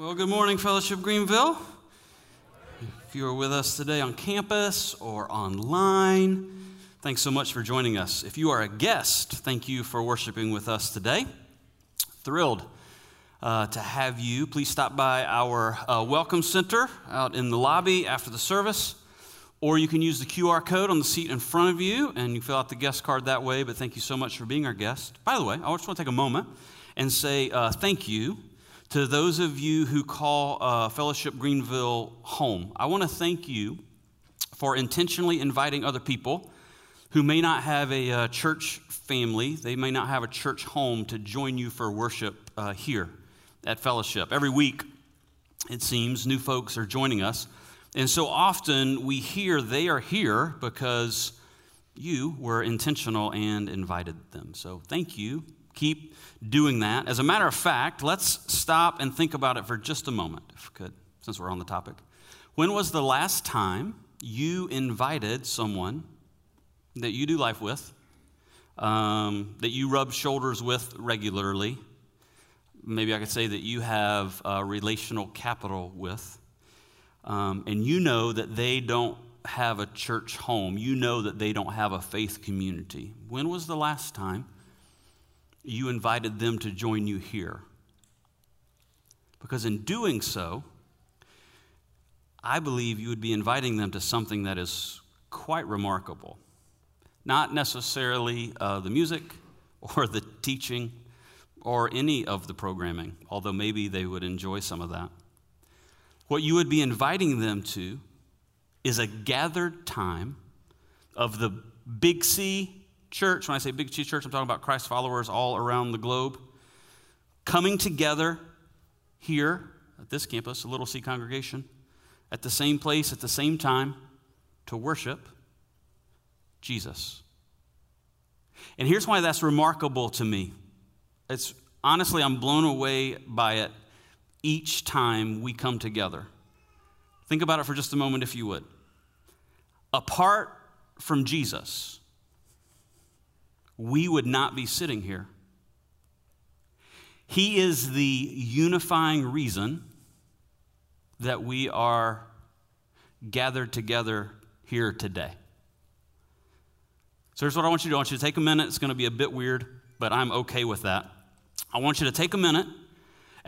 Well, good morning, Fellowship Greenville. If you are with us today on campus or online, thanks so much for joining us. If you are a guest, thank you for worshiping with us today. Thrilled uh, to have you. Please stop by our uh, Welcome Center out in the lobby after the service, or you can use the QR code on the seat in front of you and you fill out the guest card that way. But thank you so much for being our guest. By the way, I just want to take a moment and say uh, thank you to those of you who call uh, Fellowship Greenville home. I want to thank you for intentionally inviting other people who may not have a uh, church family, they may not have a church home to join you for worship uh, here at Fellowship. Every week, it seems, new folks are joining us. And so often we hear they are here because you were intentional and invited them. So thank you. Keep doing that. As a matter of fact, let's stop and think about it for just a moment, if we could, since we're on the topic. When was the last time you invited someone that you do life with, um, that you rub shoulders with regularly? Maybe I could say that you have relational capital with, um, and you know that they don't have a church home. You know that they don't have a faith community. When was the last time? You invited them to join you here. Because in doing so, I believe you would be inviting them to something that is quite remarkable. Not necessarily uh, the music or the teaching or any of the programming, although maybe they would enjoy some of that. What you would be inviting them to is a gathered time of the Big C church, when I say Big church, I'm talking about Christ followers all around the globe, coming together here at this campus, a Little C congregation, at the same place, at the same time, to worship Jesus. And here's why that's remarkable to me. It's honestly, I'm blown away by it each time we come together. Think about it for just a moment, if you would. Apart from Jesus, we would not be sitting here. He is the unifying reason that we are gathered together here today. So here's what I want you to do I want you to take a minute. It's going to be a bit weird, but I'm okay with that. I want you to take a minute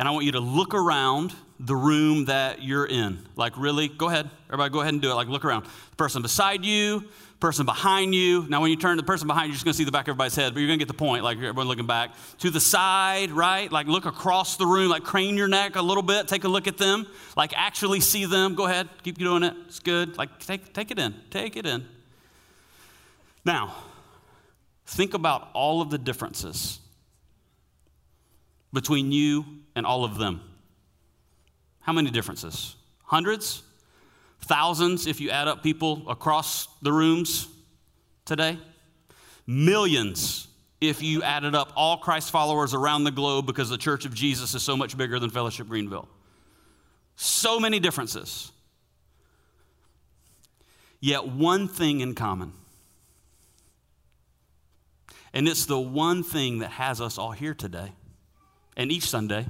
and I want you to look around the room that you're in. Like, really, go ahead. Everybody, go ahead and do it. Like, look around. The person beside you, person behind you. Now, when you turn to the person behind you, you're just going to see the back of everybody's head, but you're going to get the point, like everyone looking back. To the side, right? Like look across the room, like crane your neck a little bit, take a look at them, like actually see them. Go ahead, keep doing it. It's good. Like take, take it in, take it in. Now, think about all of the differences between you and all of them. How many differences? Hundreds? Thousands if you add up people across the rooms today. Millions if you added up all Christ followers around the globe because the Church of Jesus is so much bigger than Fellowship Greenville. So many differences. Yet one thing in common. And it's the one thing that has us all here today and each Sunday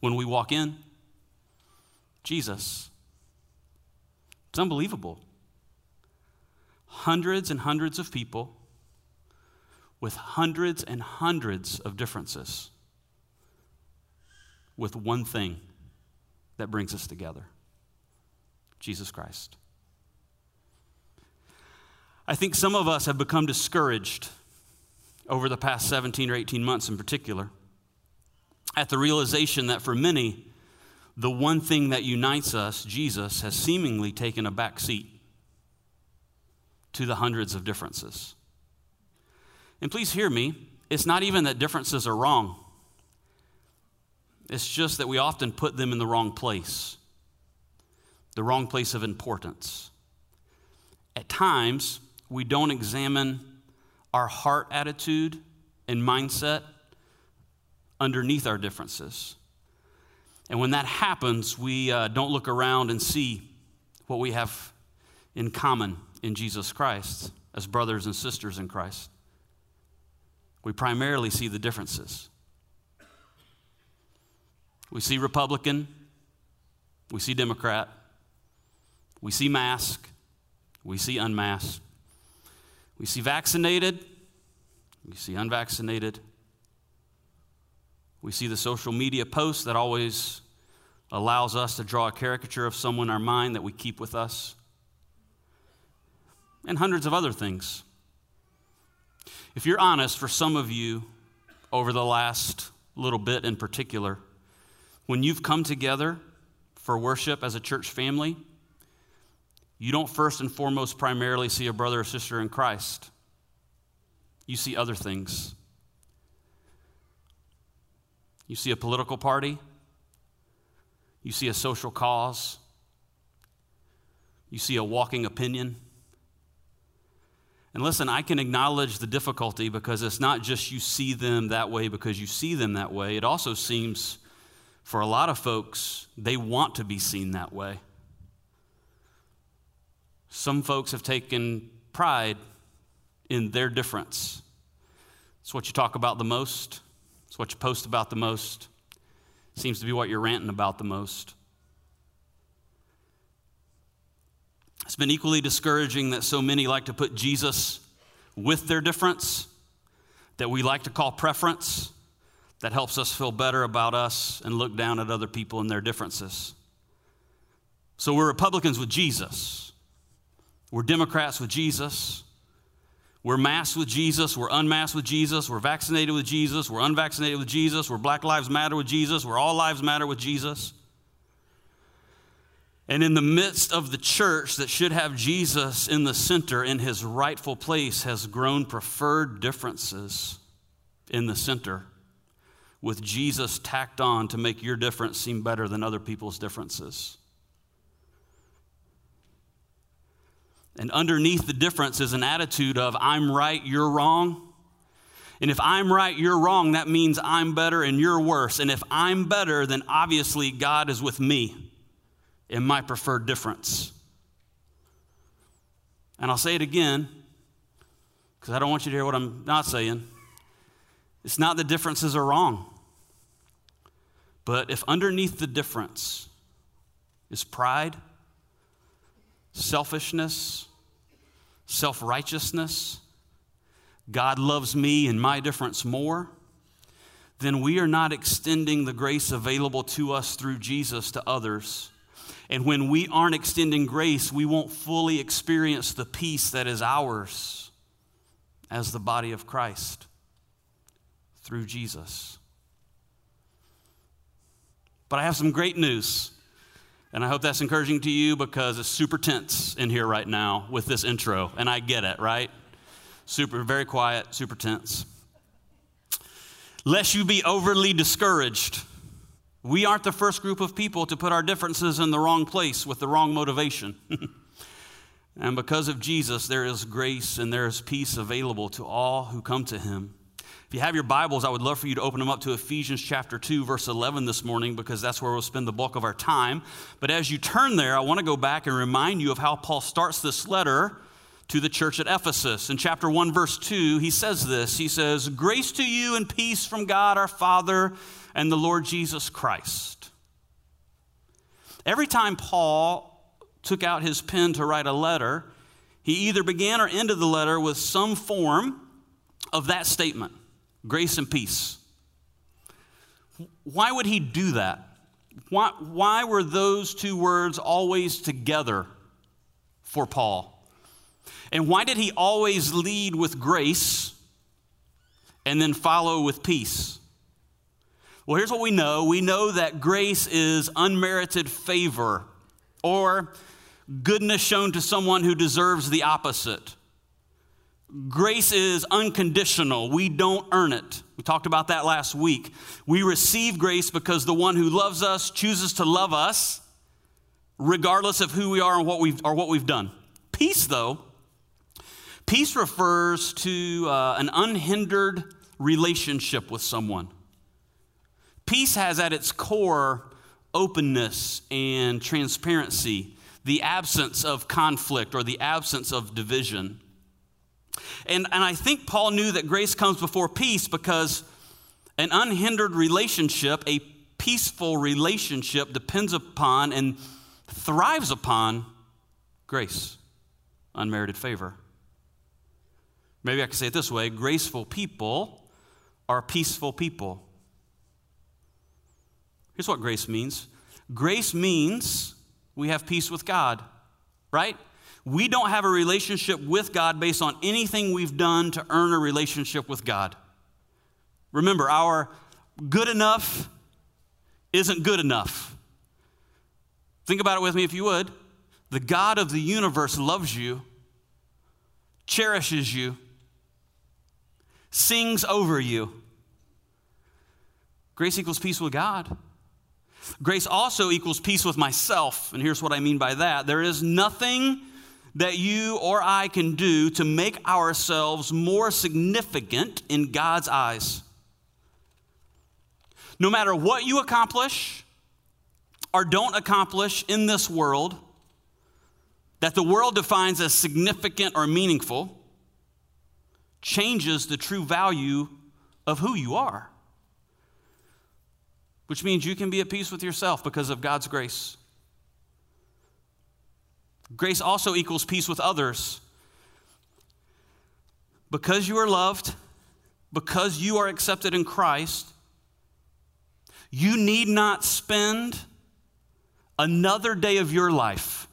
when we walk in Jesus. It's unbelievable. Hundreds and hundreds of people with hundreds and hundreds of differences, with one thing that brings us together Jesus Christ. I think some of us have become discouraged over the past 17 or 18 months in particular at the realization that for many, the one thing that unites us, Jesus, has seemingly taken a back seat to the hundreds of differences. And please hear me, it's not even that differences are wrong, it's just that we often put them in the wrong place, the wrong place of importance. At times, we don't examine our heart attitude and mindset underneath our differences. And when that happens, we uh, don't look around and see what we have in common in Jesus Christ as brothers and sisters in Christ. We primarily see the differences. We see Republican, we see Democrat, we see mask, we see unmasked, we see vaccinated, we see unvaccinated. We see the social media post that always allows us to draw a caricature of someone in our mind that we keep with us, and hundreds of other things. If you're honest, for some of you, over the last little bit in particular, when you've come together for worship as a church family, you don't first and foremost primarily see a brother or sister in Christ. You see other things. You see a political party. You see a social cause. You see a walking opinion. And listen, I can acknowledge the difficulty because it's not just you see them that way because you see them that way. It also seems for a lot of folks, they want to be seen that way. Some folks have taken pride in their difference. It's what you talk about the most, it's what you post about the most, seems to be what you're ranting about the most. It's been equally discouraging that so many like to put Jesus with their difference, that we like to call preference that helps us feel better about us and look down at other people and their differences. So we're Republicans with Jesus. We're Democrats with Jesus. We're masked with Jesus. We're unmasked with Jesus. We're vaccinated with Jesus. We're unvaccinated with Jesus. We're Black Lives Matter with Jesus. We're All Lives Matter with Jesus. And in the midst of the church that should have Jesus in the center, in his rightful place, has grown preferred differences in the center with Jesus tacked on to make your difference seem better than other people's differences. And underneath the difference is an attitude of, I'm right, you're wrong. And if I'm right, you're wrong, that means I'm better and you're worse. And if I'm better, then obviously God is with me in my preferred difference. And I'll say it again, because I don't want you to hear what I'm not saying. It's not that differences are wrong. But if underneath the difference is pride, selfishness, self righteousness, God loves me and my difference more, then we are not extending the grace available to us through Jesus to others. And when we aren't extending grace, we won't fully experience the peace that is ours as the body of Christ through Jesus. But I have some great news. And I hope that's encouraging to you because it's super tense in here right now with this intro. And I get it, right? Super, very quiet, super tense. Lest you be overly discouraged, we aren't the first group of people to put our differences in the wrong place with the wrong motivation. and because of Jesus, there is grace and there is peace available to all who come to him. If you have your Bibles, I would love for you to open them up to Ephesians chapter 2, verse 11 this morning, because that's where we'll spend the bulk of our time. But as you turn there, I want to go back and remind you of how Paul starts this letter to the church at Ephesus. In chapter 1, verse 2, he says this He says, Grace to you and peace from God our Father and the Lord Jesus Christ. Every time Paul took out his pen to write a letter, he either began or ended the letter with some form of that statement grace and peace. Why would he do that? Why, why were those two words always together for Paul? And why did he always lead with grace and then follow with peace? Well, here's what we know we know that grace is unmerited favor or goodness shown to someone who deserves the opposite. Grace is unconditional. We don't earn it. We talked about that last week. We receive grace because the one who loves us chooses to love us regardless of who we are and what we've, or what we've done. Peace, though, peace refers to uh, an unhindered relationship with someone. Peace has at its core openness and transparency, the absence of conflict or the absence of division. And, and I think Paul knew that grace comes before peace because an unhindered relationship, a peaceful relationship depends upon and thrives upon grace, unmerited favor. Maybe I could say it this way graceful people are peaceful people. Here's what grace means grace means we have peace with God, right? We don't have a relationship with God based on anything we've done to earn a relationship with God. Remember, our good enough isn't good enough. Think about it with me if you would. The God of the universe loves you, cherishes you, sings over you. Grace equals peace with God. Grace also equals peace with myself. And here's what I mean by that there is nothing that you or I can do to make ourselves more significant in God's eyes. No matter what you accomplish or don't accomplish in this world, that the world defines as significant or meaningful, changes the true value of who you are. Which means you can be at peace with yourself because of God's grace. Grace also equals peace with others. Because you are loved, because you are accepted in Christ, you need not spend another day of your life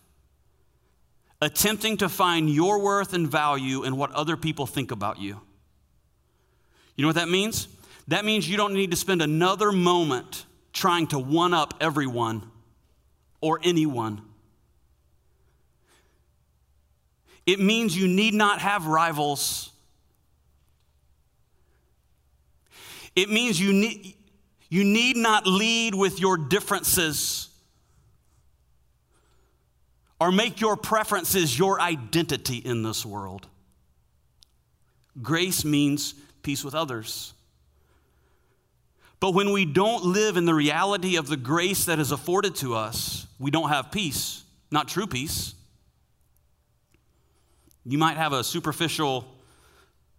attempting to find your worth and value in what other people think about you. You know what that means? That means you don't need to spend another moment trying to one up everyone or anyone. It means you need not have rivals. It means you need, you need not lead with your differences or make your preferences your identity in this world. Grace means peace with others. But when we don't live in the reality of the grace that is afforded to us, we don't have peace, not true peace. You might have a superficial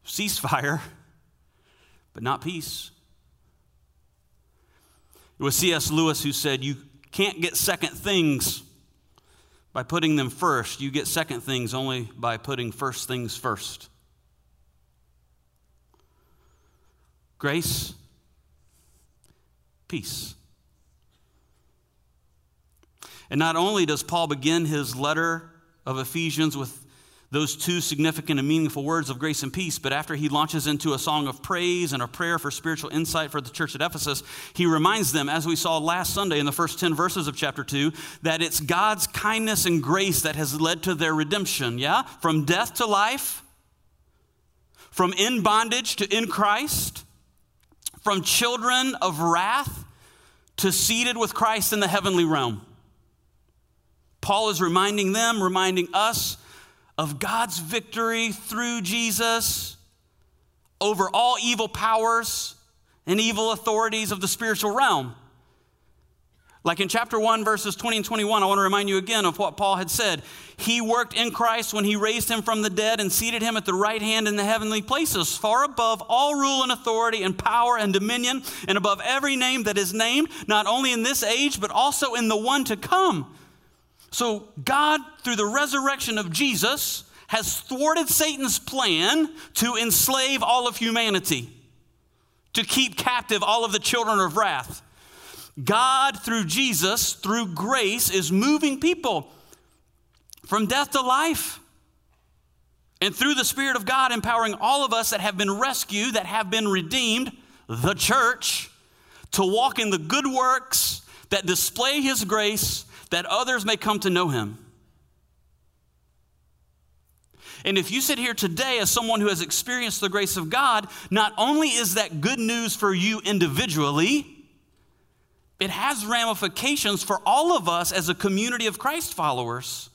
ceasefire, but not peace. It was C.S. Lewis who said, You can't get second things by putting them first. You get second things only by putting first things first. Grace, peace. And not only does Paul begin his letter of Ephesians with those two significant and meaningful words of grace and peace. But after he launches into a song of praise and a prayer for spiritual insight for the church at Ephesus, he reminds them, as we saw last Sunday in the first 10 verses of chapter 2, that it's God's kindness and grace that has led to their redemption. Yeah? From death to life, from in bondage to in Christ, from children of wrath to seated with Christ in the heavenly realm. Paul is reminding them, reminding us of God's victory through Jesus over all evil powers and evil authorities of the spiritual realm. Like in chapter 1, verses 20 and 21, I want to remind you again of what Paul had said. He worked in Christ when he raised him from the dead and seated him at the right hand in the heavenly places, far above all rule and authority and power and dominion, and above every name that is named, not only in this age, but also in the one to come. So, God, through the resurrection of Jesus, has thwarted Satan's plan to enslave all of humanity, to keep captive all of the children of wrath. God, through Jesus, through grace, is moving people from death to life. And through the Spirit of God, empowering all of us that have been rescued, that have been redeemed, the church, to walk in the good works that display His grace that others may come to know him. And if you sit here today as someone who has experienced the grace of God, not only is that good news for you individually, it has ramifications for all of us as a community of Christ followers.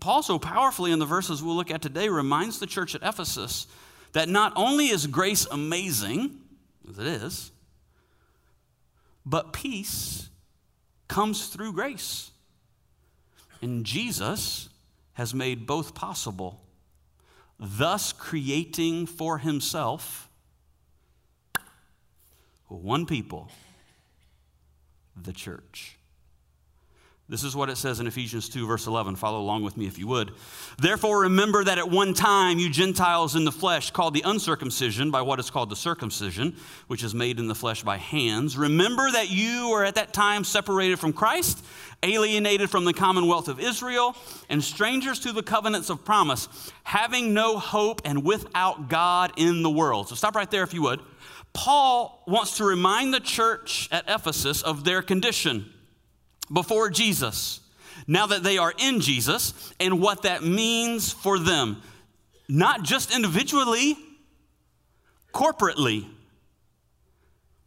Paul, so powerfully in the verses we'll look at today, reminds the church at Ephesus that not only is grace amazing, as it is, but peace comes through grace. And Jesus has made both possible, thus creating for himself one people the church. This is what it says in Ephesians 2, verse 11. Follow along with me if you would. Therefore, remember that at one time you Gentiles in the flesh, called the uncircumcision by what is called the circumcision, which is made in the flesh by hands. Remember that you were at that time separated from Christ, alienated from the commonwealth of Israel, and strangers to the covenants of promise, having no hope and without God in the world. So stop right there if you would. Paul wants to remind the church at Ephesus of their condition before Jesus, now that they are in Jesus, and what that means for them, not just individually, corporately.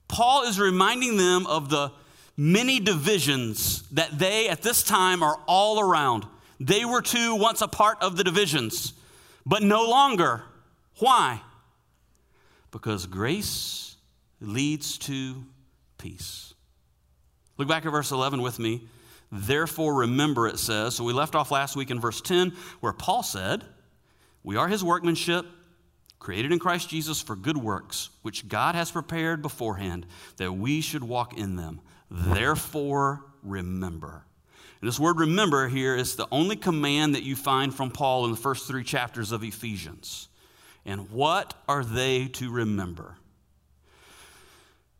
Paul is reminding them of the many divisions that they at this time are all around. They were too once a part of the divisions, but no longer. Why? Because grace leads to peace. Look back at verse 11 with me. Therefore, remember, it says. So we left off last week in verse 10, where Paul said, We are his workmanship, created in Christ Jesus for good works, which God has prepared beforehand that we should walk in them. Therefore, remember. And this word remember here is the only command that you find from Paul in the first three chapters of Ephesians. And what are they to remember?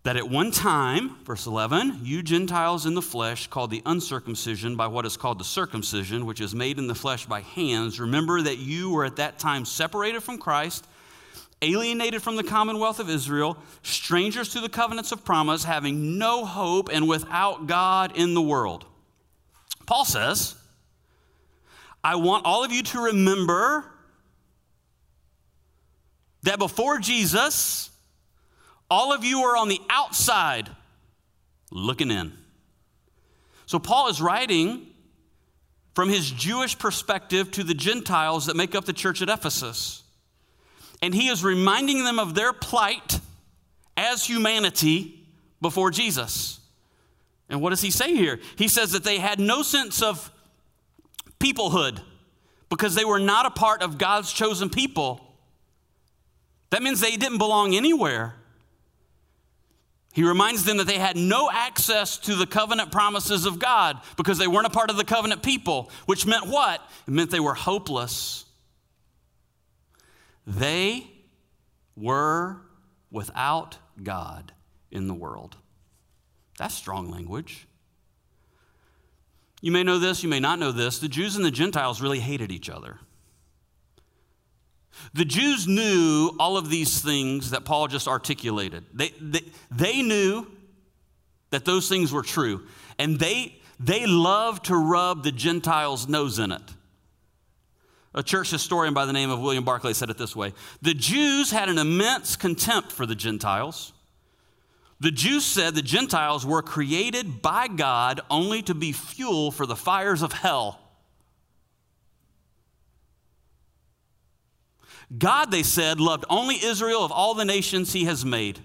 That at one time, verse 11, you Gentiles in the flesh, called the uncircumcision by what is called the circumcision, which is made in the flesh by hands, remember that you were at that time separated from Christ, alienated from the commonwealth of Israel, strangers to the covenants of promise, having no hope and without God in the world. Paul says, I want all of you to remember that before Jesus, all of you are on the outside looking in. So, Paul is writing from his Jewish perspective to the Gentiles that make up the church at Ephesus. And he is reminding them of their plight as humanity before Jesus. And what does he say here? He says that they had no sense of peoplehood because they were not a part of God's chosen people. That means they didn't belong anywhere. He reminds them that they had no access to the covenant promises of God because they weren't a part of the covenant people, which meant what? It meant they were hopeless. They were without God in the world. That's strong language. You may know this, you may not know this. The Jews and the Gentiles really hated each other. The Jews knew all of these things that Paul just articulated. They, they, they knew that those things were true, and they, they loved to rub the Gentiles' nose in it. A church historian by the name of William Barclay said it this way The Jews had an immense contempt for the Gentiles. The Jews said the Gentiles were created by God only to be fuel for the fires of hell. God, they said, loved only Israel of all the nations he has made.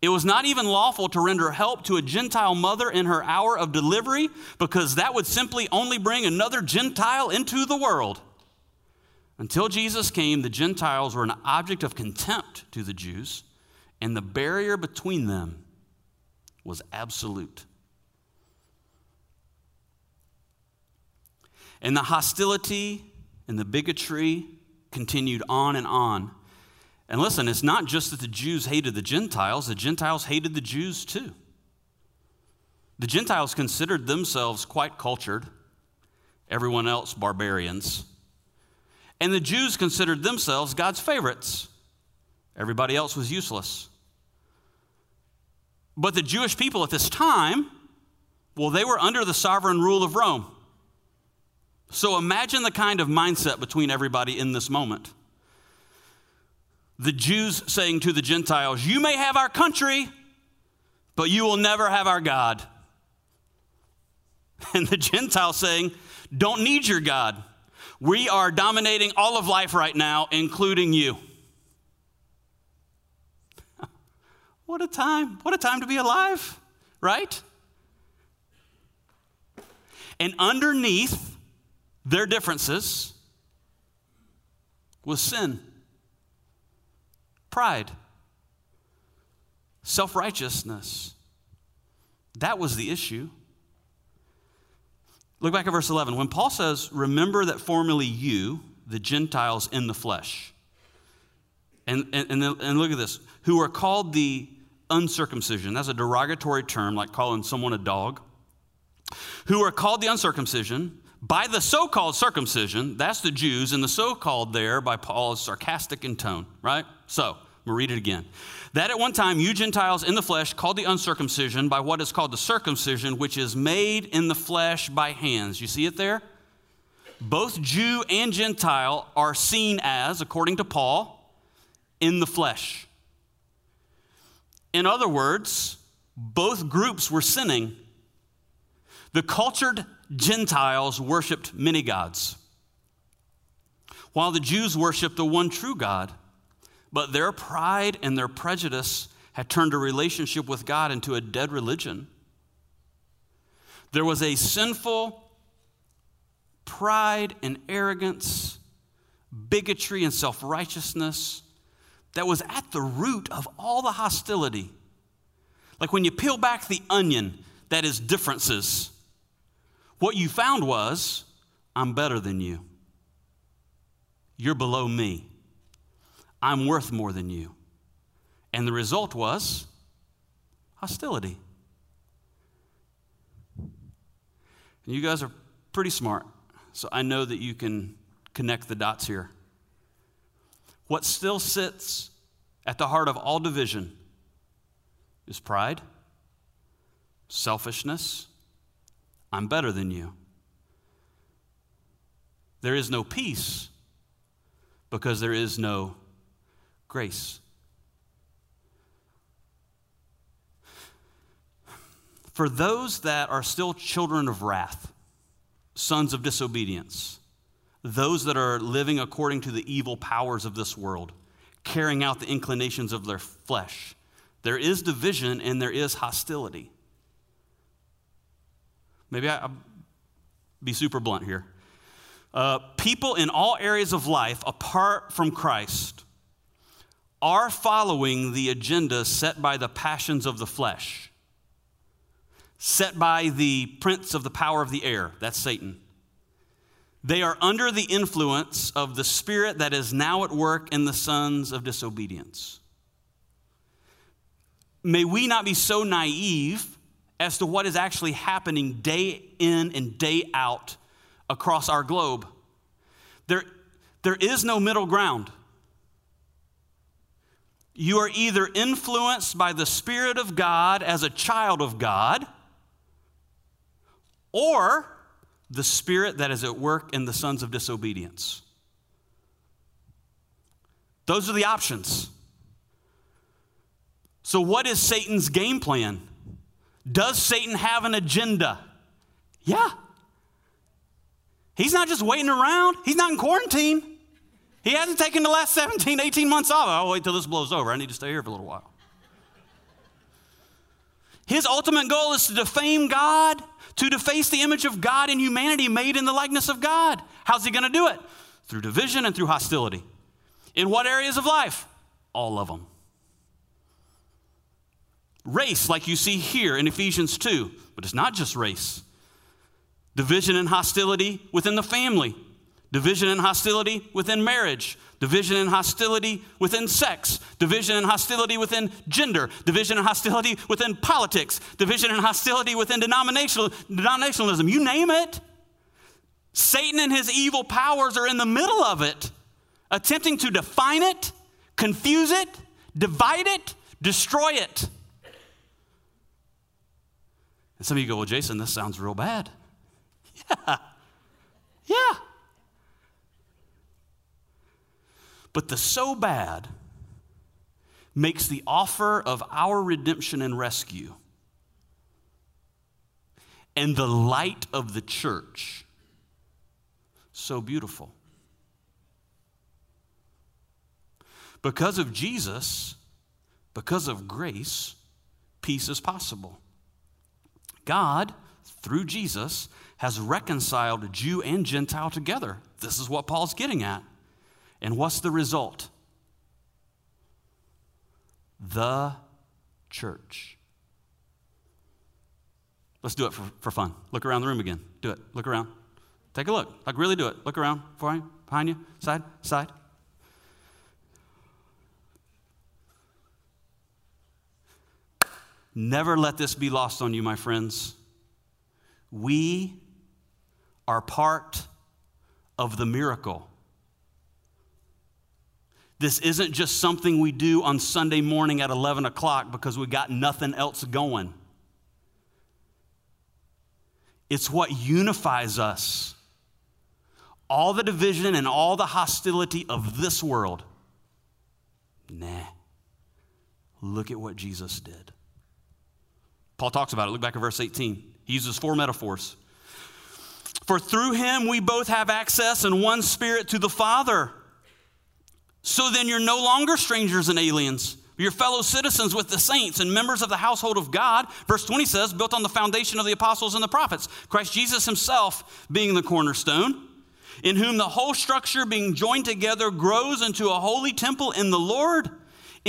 It was not even lawful to render help to a Gentile mother in her hour of delivery because that would simply only bring another Gentile into the world. Until Jesus came, the Gentiles were an object of contempt to the Jews, and the barrier between them was absolute. And the hostility and the bigotry continued on and on. And listen, it's not just that the Jews hated the Gentiles, the Gentiles hated the Jews too. The Gentiles considered themselves quite cultured, everyone else barbarians. And the Jews considered themselves God's favorites. Everybody else was useless. But the Jewish people at this time, well, they were under the sovereign rule of Rome. So imagine the kind of mindset between everybody in this moment. The Jews saying to the Gentiles, You may have our country, but you will never have our God. And the Gentiles saying, Don't need your God. We are dominating all of life right now, including you. what a time. What a time to be alive, right? And underneath their differences was sin, pride, self righteousness, That was the issue. Look back at verse 11. When Paul says, Remember that formerly you, the Gentiles in the flesh, and, and, and, and look at this, who are called the uncircumcision. That's a derogatory term, like calling someone a dog. Who are called the uncircumcision by the so called circumcision, that's the Jews, and the so called there by Paul is sarcastic in tone, right? So, we'll read it again. That at one time you Gentiles in the flesh called the uncircumcision by what is called the circumcision, which is made in the flesh by hands. You see it there? Both Jew and Gentile are seen as, according to Paul, in the flesh. In other words, both groups were sinning. The cultured Gentiles worshiped many gods, while the Jews worshiped the one true God. But their pride and their prejudice had turned a relationship with God into a dead religion. There was a sinful pride and arrogance, bigotry and self righteousness that was at the root of all the hostility. Like when you peel back the onion, that is differences. What you found was, I'm better than you. You're below me. I'm worth more than you. And the result was hostility. And you guys are pretty smart, so I know that you can connect the dots here. What still sits at the heart of all division is pride, selfishness. I'm better than you. There is no peace because there is no grace. For those that are still children of wrath, sons of disobedience, those that are living according to the evil powers of this world, carrying out the inclinations of their flesh, there is division and there is hostility. Maybe I, will be super blunt here. Uh, people in all areas of life, apart from Christ, are following the agenda set by the passions of the flesh, set by the prince of the power of the air, that's Satan. They are under the influence of the spirit that is now at work in the sons of disobedience. May we not be so naive as to what is actually happening day in and day out across our globe. There, there is no middle ground. You are either influenced by the Spirit of God as a child of God, or the Spirit that is at work in the sons of disobedience. Those are the options. So, what is Satan's game plan? Does Satan have an agenda? Yeah. He's not just waiting around, he's not in quarantine. He hasn't taken the last 17, 18 months off. I'll wait till this blows over. I need to stay here for a little while. His ultimate goal is to defame God, to deface the image of God in humanity made in the likeness of God. How's he going to do it? Through division and through hostility. In what areas of life? All of them. Race, like you see here in Ephesians 2, but it's not just race. Division and hostility within the family, division and hostility within marriage, division and hostility within sex, division and hostility within gender, division and hostility within politics, division and hostility within denominational, denominationalism. You name it. Satan and his evil powers are in the middle of it, attempting to define it, confuse it, divide it, destroy it. And some of you go, Well, Jason, this sounds real bad. Yeah. Yeah. But the so bad makes the offer of our redemption and rescue and the light of the church so beautiful. Because of Jesus, because of grace, peace is possible. God, through Jesus, has reconciled Jew and Gentile together. This is what Paul's getting at. And what's the result? The church. Let's do it for, for fun. Look around the room again. Do it. Look around. Take a look. Like, really do it. Look around. Behind you, behind you, side, side. Never let this be lost on you, my friends. We are part of the miracle. This isn't just something we do on Sunday morning at 11 o'clock because we got nothing else going. It's what unifies us. All the division and all the hostility of this world. Nah. Look at what Jesus did. Paul talks about it. Look back at verse 18. He uses four metaphors. For through him we both have access in one spirit to the Father. So then you're no longer strangers and aliens. You're fellow citizens with the saints and members of the household of God. Verse 20 says, built on the foundation of the apostles and the prophets, Christ Jesus himself being the cornerstone, in whom the whole structure being joined together grows into a holy temple in the Lord.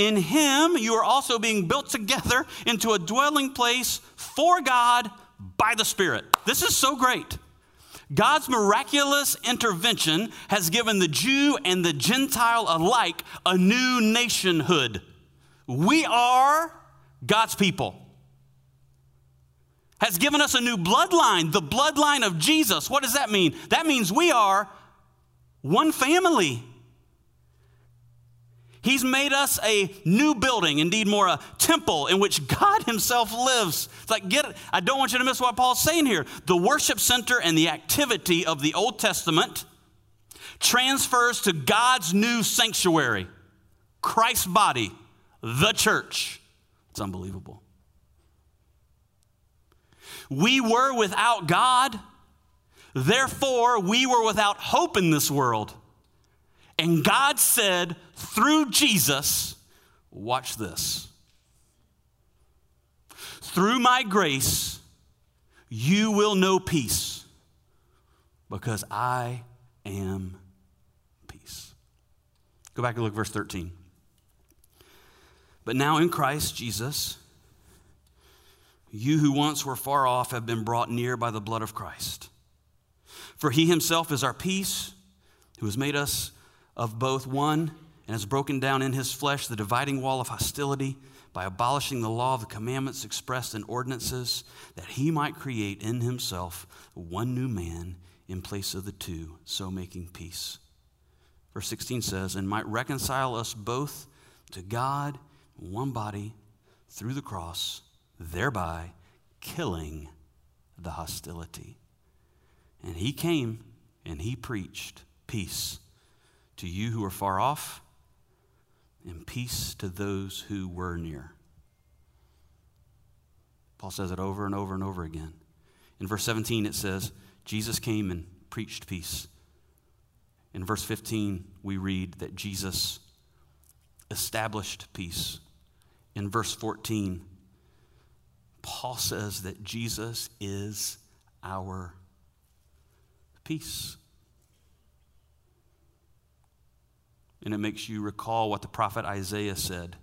In him you are also being built together into a dwelling place for God by the Spirit. This is so great. God's miraculous intervention has given the Jew and the Gentile alike a new nationhood. We are God's people. Has given us a new bloodline, the bloodline of Jesus. What does that mean? That means we are one family. He's made us a new building, indeed more a temple in which God himself lives. It's like get it. I don't want you to miss what Paul's saying here. The worship center and the activity of the Old Testament transfers to God's new sanctuary, Christ's body, the church. It's unbelievable. We were without God, therefore we were without hope in this world. And God said through Jesus, watch this. Through my grace, you will know peace because I am peace. Go back and look verse 13. But now in Christ Jesus, you who once were far off have been brought near by the blood of Christ. For he himself is our peace, who has made us of both one and has broken down in his flesh the dividing wall of hostility by abolishing the law of the commandments expressed in ordinances, that he might create in himself one new man in place of the two, so making peace. Verse 16 says, and might reconcile us both to God one body through the cross, thereby killing the hostility. And he came and he preached peace to you who are far off, and peace to those who were near. Paul says it over and over and over again. In verse 17, it says, Jesus came and preached peace. In verse 15, we read that Jesus established peace. In verse 14, Paul says that Jesus is our peace. And it makes you recall what the prophet Isaiah said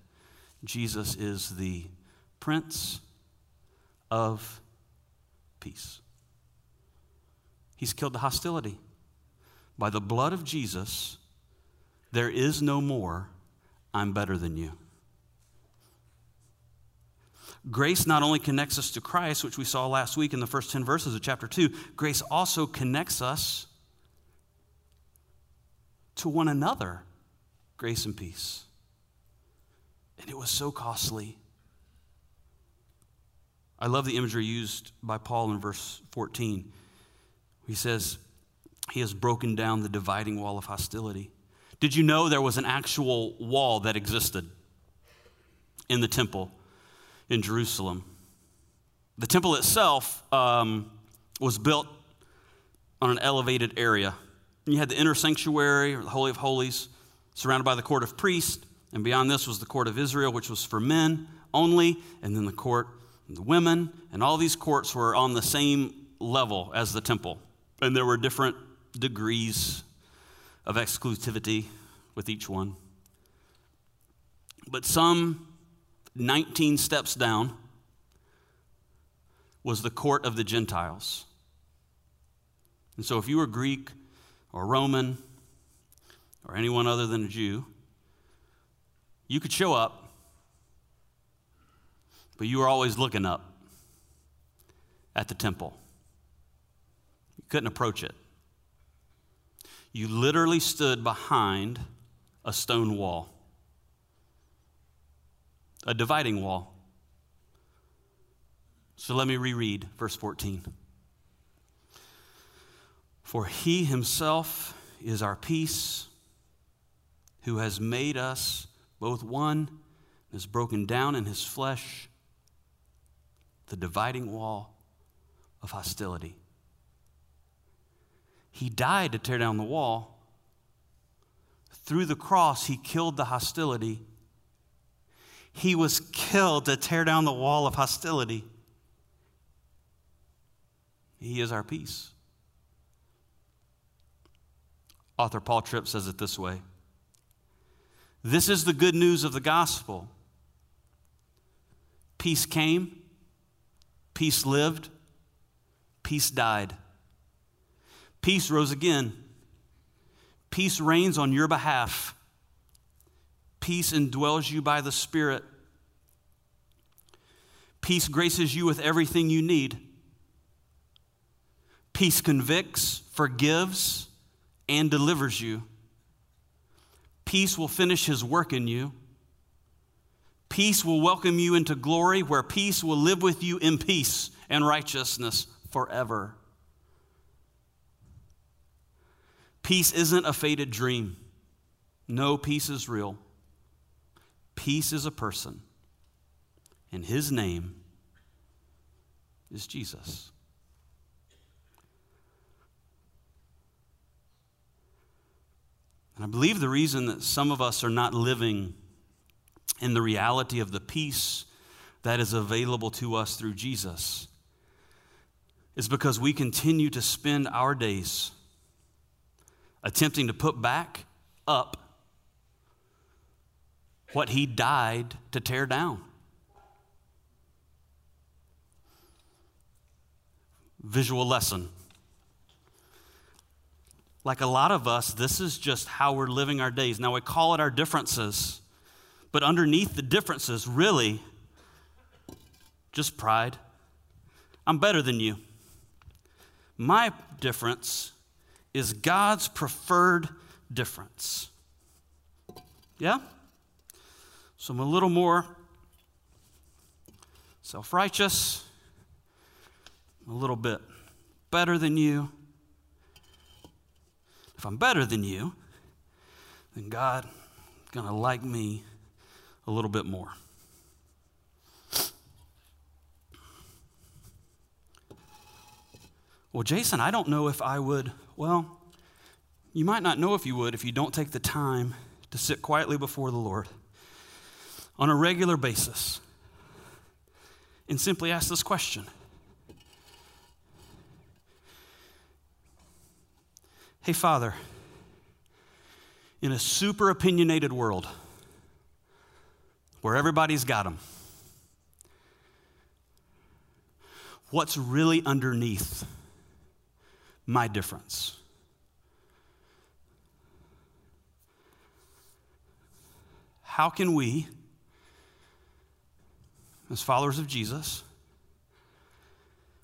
Jesus is the Prince of Peace. He's killed the hostility. By the blood of Jesus, there is no more, I'm better than you. Grace not only connects us to Christ, which we saw last week in the first 10 verses of chapter 2, grace also connects us to one another grace and peace. And it was so costly. I love the imagery used by Paul in verse 14. He says, He has broken down the dividing wall of hostility. Did you know there was an actual wall that existed in the temple in Jerusalem? The temple itself um, was built on an elevated area. You had the inner sanctuary, or the Holy of Holies surrounded by the court of priests. And beyond this was the court of Israel, which was for men only, and then the court of the women. And all these courts were on the same level as the temple. And there were different degrees of exclusivity with each one. But some 19 steps down was the court of the Gentiles. And so if you were Greek or Roman or anyone other than a Jew, you could show up, but you were always looking up at the temple. You couldn't approach it. You literally stood behind a stone wall, a dividing wall. So let me reread verse 14. For he himself is our peace, who has made us both one, has broken down in his flesh the dividing wall of hostility. He died to tear down the wall. Through the cross, he killed the hostility. He was killed to tear down the wall of hostility. He is our peace. Author Paul Tripp says it this way This is the good news of the gospel. Peace came, peace lived, peace died. Peace rose again. Peace reigns on your behalf. Peace indwells you by the Spirit. Peace graces you with everything you need. Peace convicts, forgives, and delivers you. Peace will finish his work in you. Peace will welcome you into glory, where peace will live with you in peace and righteousness forever. Peace isn't a faded dream. No, peace is real. Peace is a person, and his name is Jesus. And I believe the reason that some of us are not living in the reality of the peace that is available to us through Jesus is because we continue to spend our days attempting to put back up what he died to tear down. Visual lesson. Like a lot of us, this is just how we're living our days. Now, we call it our differences, but underneath the differences, really, just pride. I'm better than you. My difference is God's preferred difference. Yeah? So I'm a little more self righteous, a little bit better than you. If I'm better than you, then God is going to like me a little bit more. Well, Jason, I don't know if I would. Well, you might not know if you would if you don't take the time to sit quietly before the Lord on a regular basis and simply ask this question Hey, Father, in a super opinionated world where everybody's got them, what's really underneath my difference? How can we, as followers of Jesus,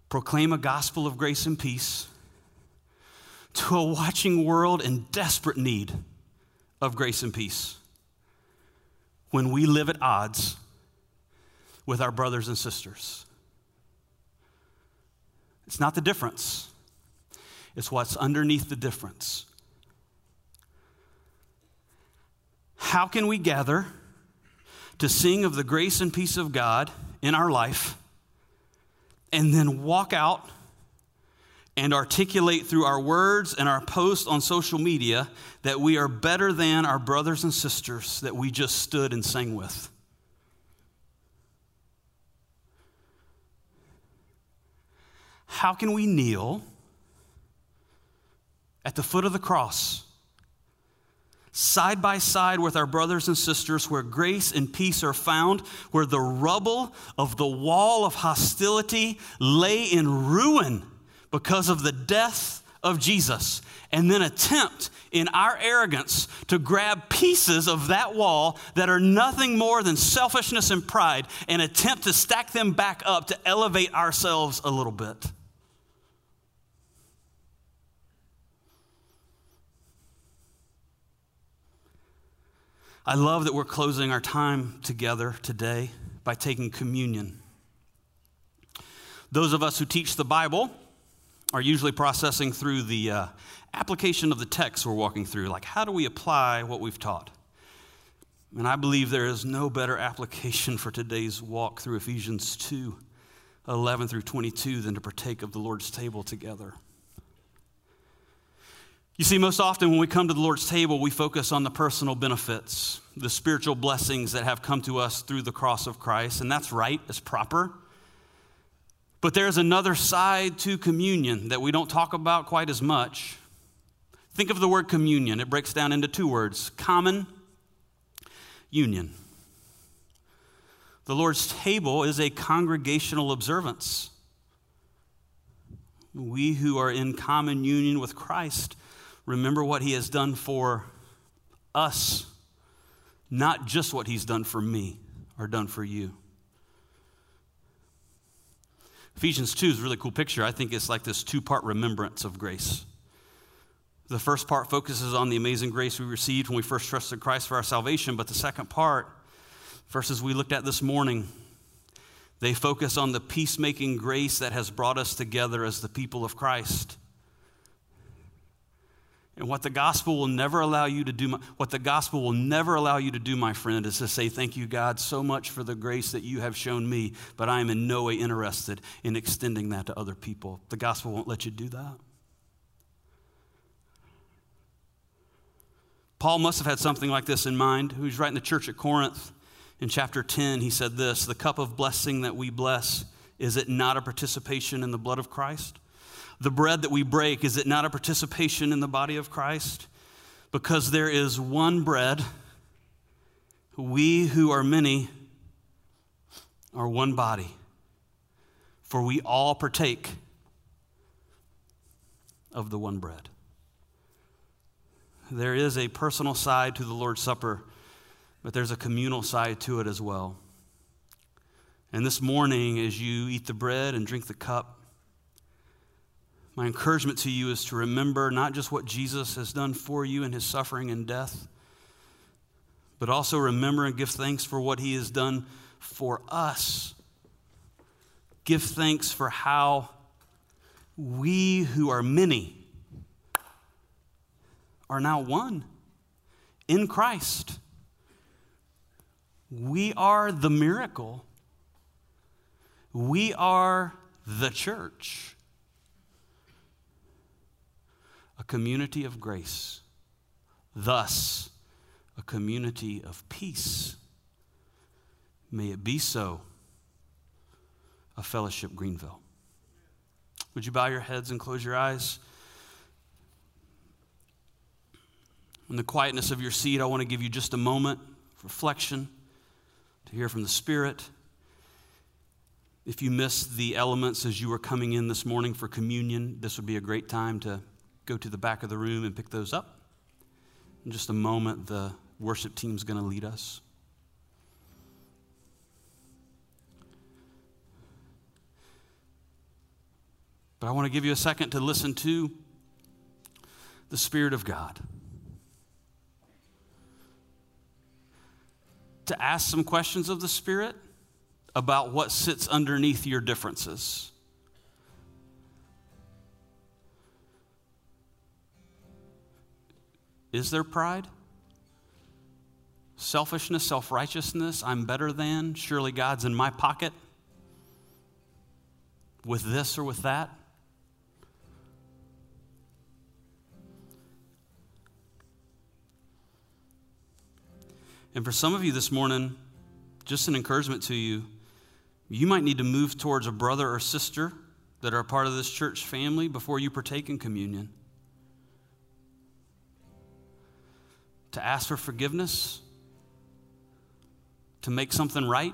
proclaim a gospel of grace and peace? To a watching world in desperate need of grace and peace when we live at odds with our brothers and sisters. It's not the difference, it's what's underneath the difference. How can we gather to sing of the grace and peace of God in our life and then walk out and articulate through our words and our posts on social media that we are better than our brothers and sisters that we just stood and sang with. How can we kneel at the foot of the cross, side by side with our brothers and sisters, where grace and peace are found, where the rubble of the wall of hostility lay in ruin because of the death of Jesus, and then attempt in our arrogance to grab pieces of that wall that are nothing more than selfishness and pride and attempt to stack them back up to elevate ourselves a little bit. I love that we're closing our time together today by taking communion. Those of us who teach the Bible are usually processing through the uh, application of the text we're walking through. Like, how do we apply what we've taught? And I believe there is no better application for today's walk through Ephesians 2 11 through 22 than to partake of the Lord's table together. You see, most often when we come to the Lord's table, we focus on the personal benefits, the spiritual blessings that have come to us through the cross of Christ, and that's right, it's proper. But there's another side to communion that we don't talk about quite as much. Think of the word communion, it breaks down into two words common union. The Lord's table is a congregational observance. We who are in common union with Christ remember what he has done for us, not just what he's done for me or done for you. Ephesians 2 is a really cool picture. I think it's like this two part remembrance of grace. The first part focuses on the amazing grace we received when we first trusted Christ for our salvation, but the second part, verses we looked at this morning, they focus on the peacemaking grace that has brought us together as the people of Christ. And what the gospel will never allow you to do, my, what the gospel will never allow you to do, my friend, is to say, Thank you, God, so much for the grace that you have shown me, but I am in no way interested in extending that to other people. The gospel won't let you do that. Paul must have had something like this in mind. Was writing the church at Corinth in chapter 10. He said this The cup of blessing that we bless, is it not a participation in the blood of Christ? The bread that we break, is it not a participation in the body of Christ? Because there is one bread, we who are many are one body, for we all partake of the one bread. There is a personal side to the Lord's Supper, but there's a communal side to it as well. And this morning, as you eat the bread and drink the cup, my encouragement to you is to remember not just what Jesus has done for you in his suffering and death, but also remember and give thanks for what he has done for us. Give thanks for how we who are many are now one in Christ. We are the miracle. We are the church. A community of grace, thus, a community of peace. May it be so, a fellowship Greenville. Would you bow your heads and close your eyes? In the quietness of your seat, I want to give you just a moment of reflection to hear from the Spirit. If you missed the elements as you were coming in this morning for communion, this would be a great time to go to the back of the room and pick those up. In just a moment, the worship team's going to lead us. But I want to give you a second to listen to the Spirit of God. To ask some questions of the Spirit about what sits underneath your differences. Is there pride? Selfishness, self righteousness, I'm better than, surely God's in my pocket with this or with that? And for some of you this morning, just an encouragement to you, you might need to move towards a brother or sister that are a part of this church family before you partake in communion. To ask for forgiveness, to make something right.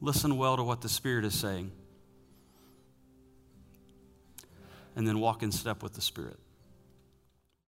Listen well to what the Spirit is saying, and then walk in step with the Spirit.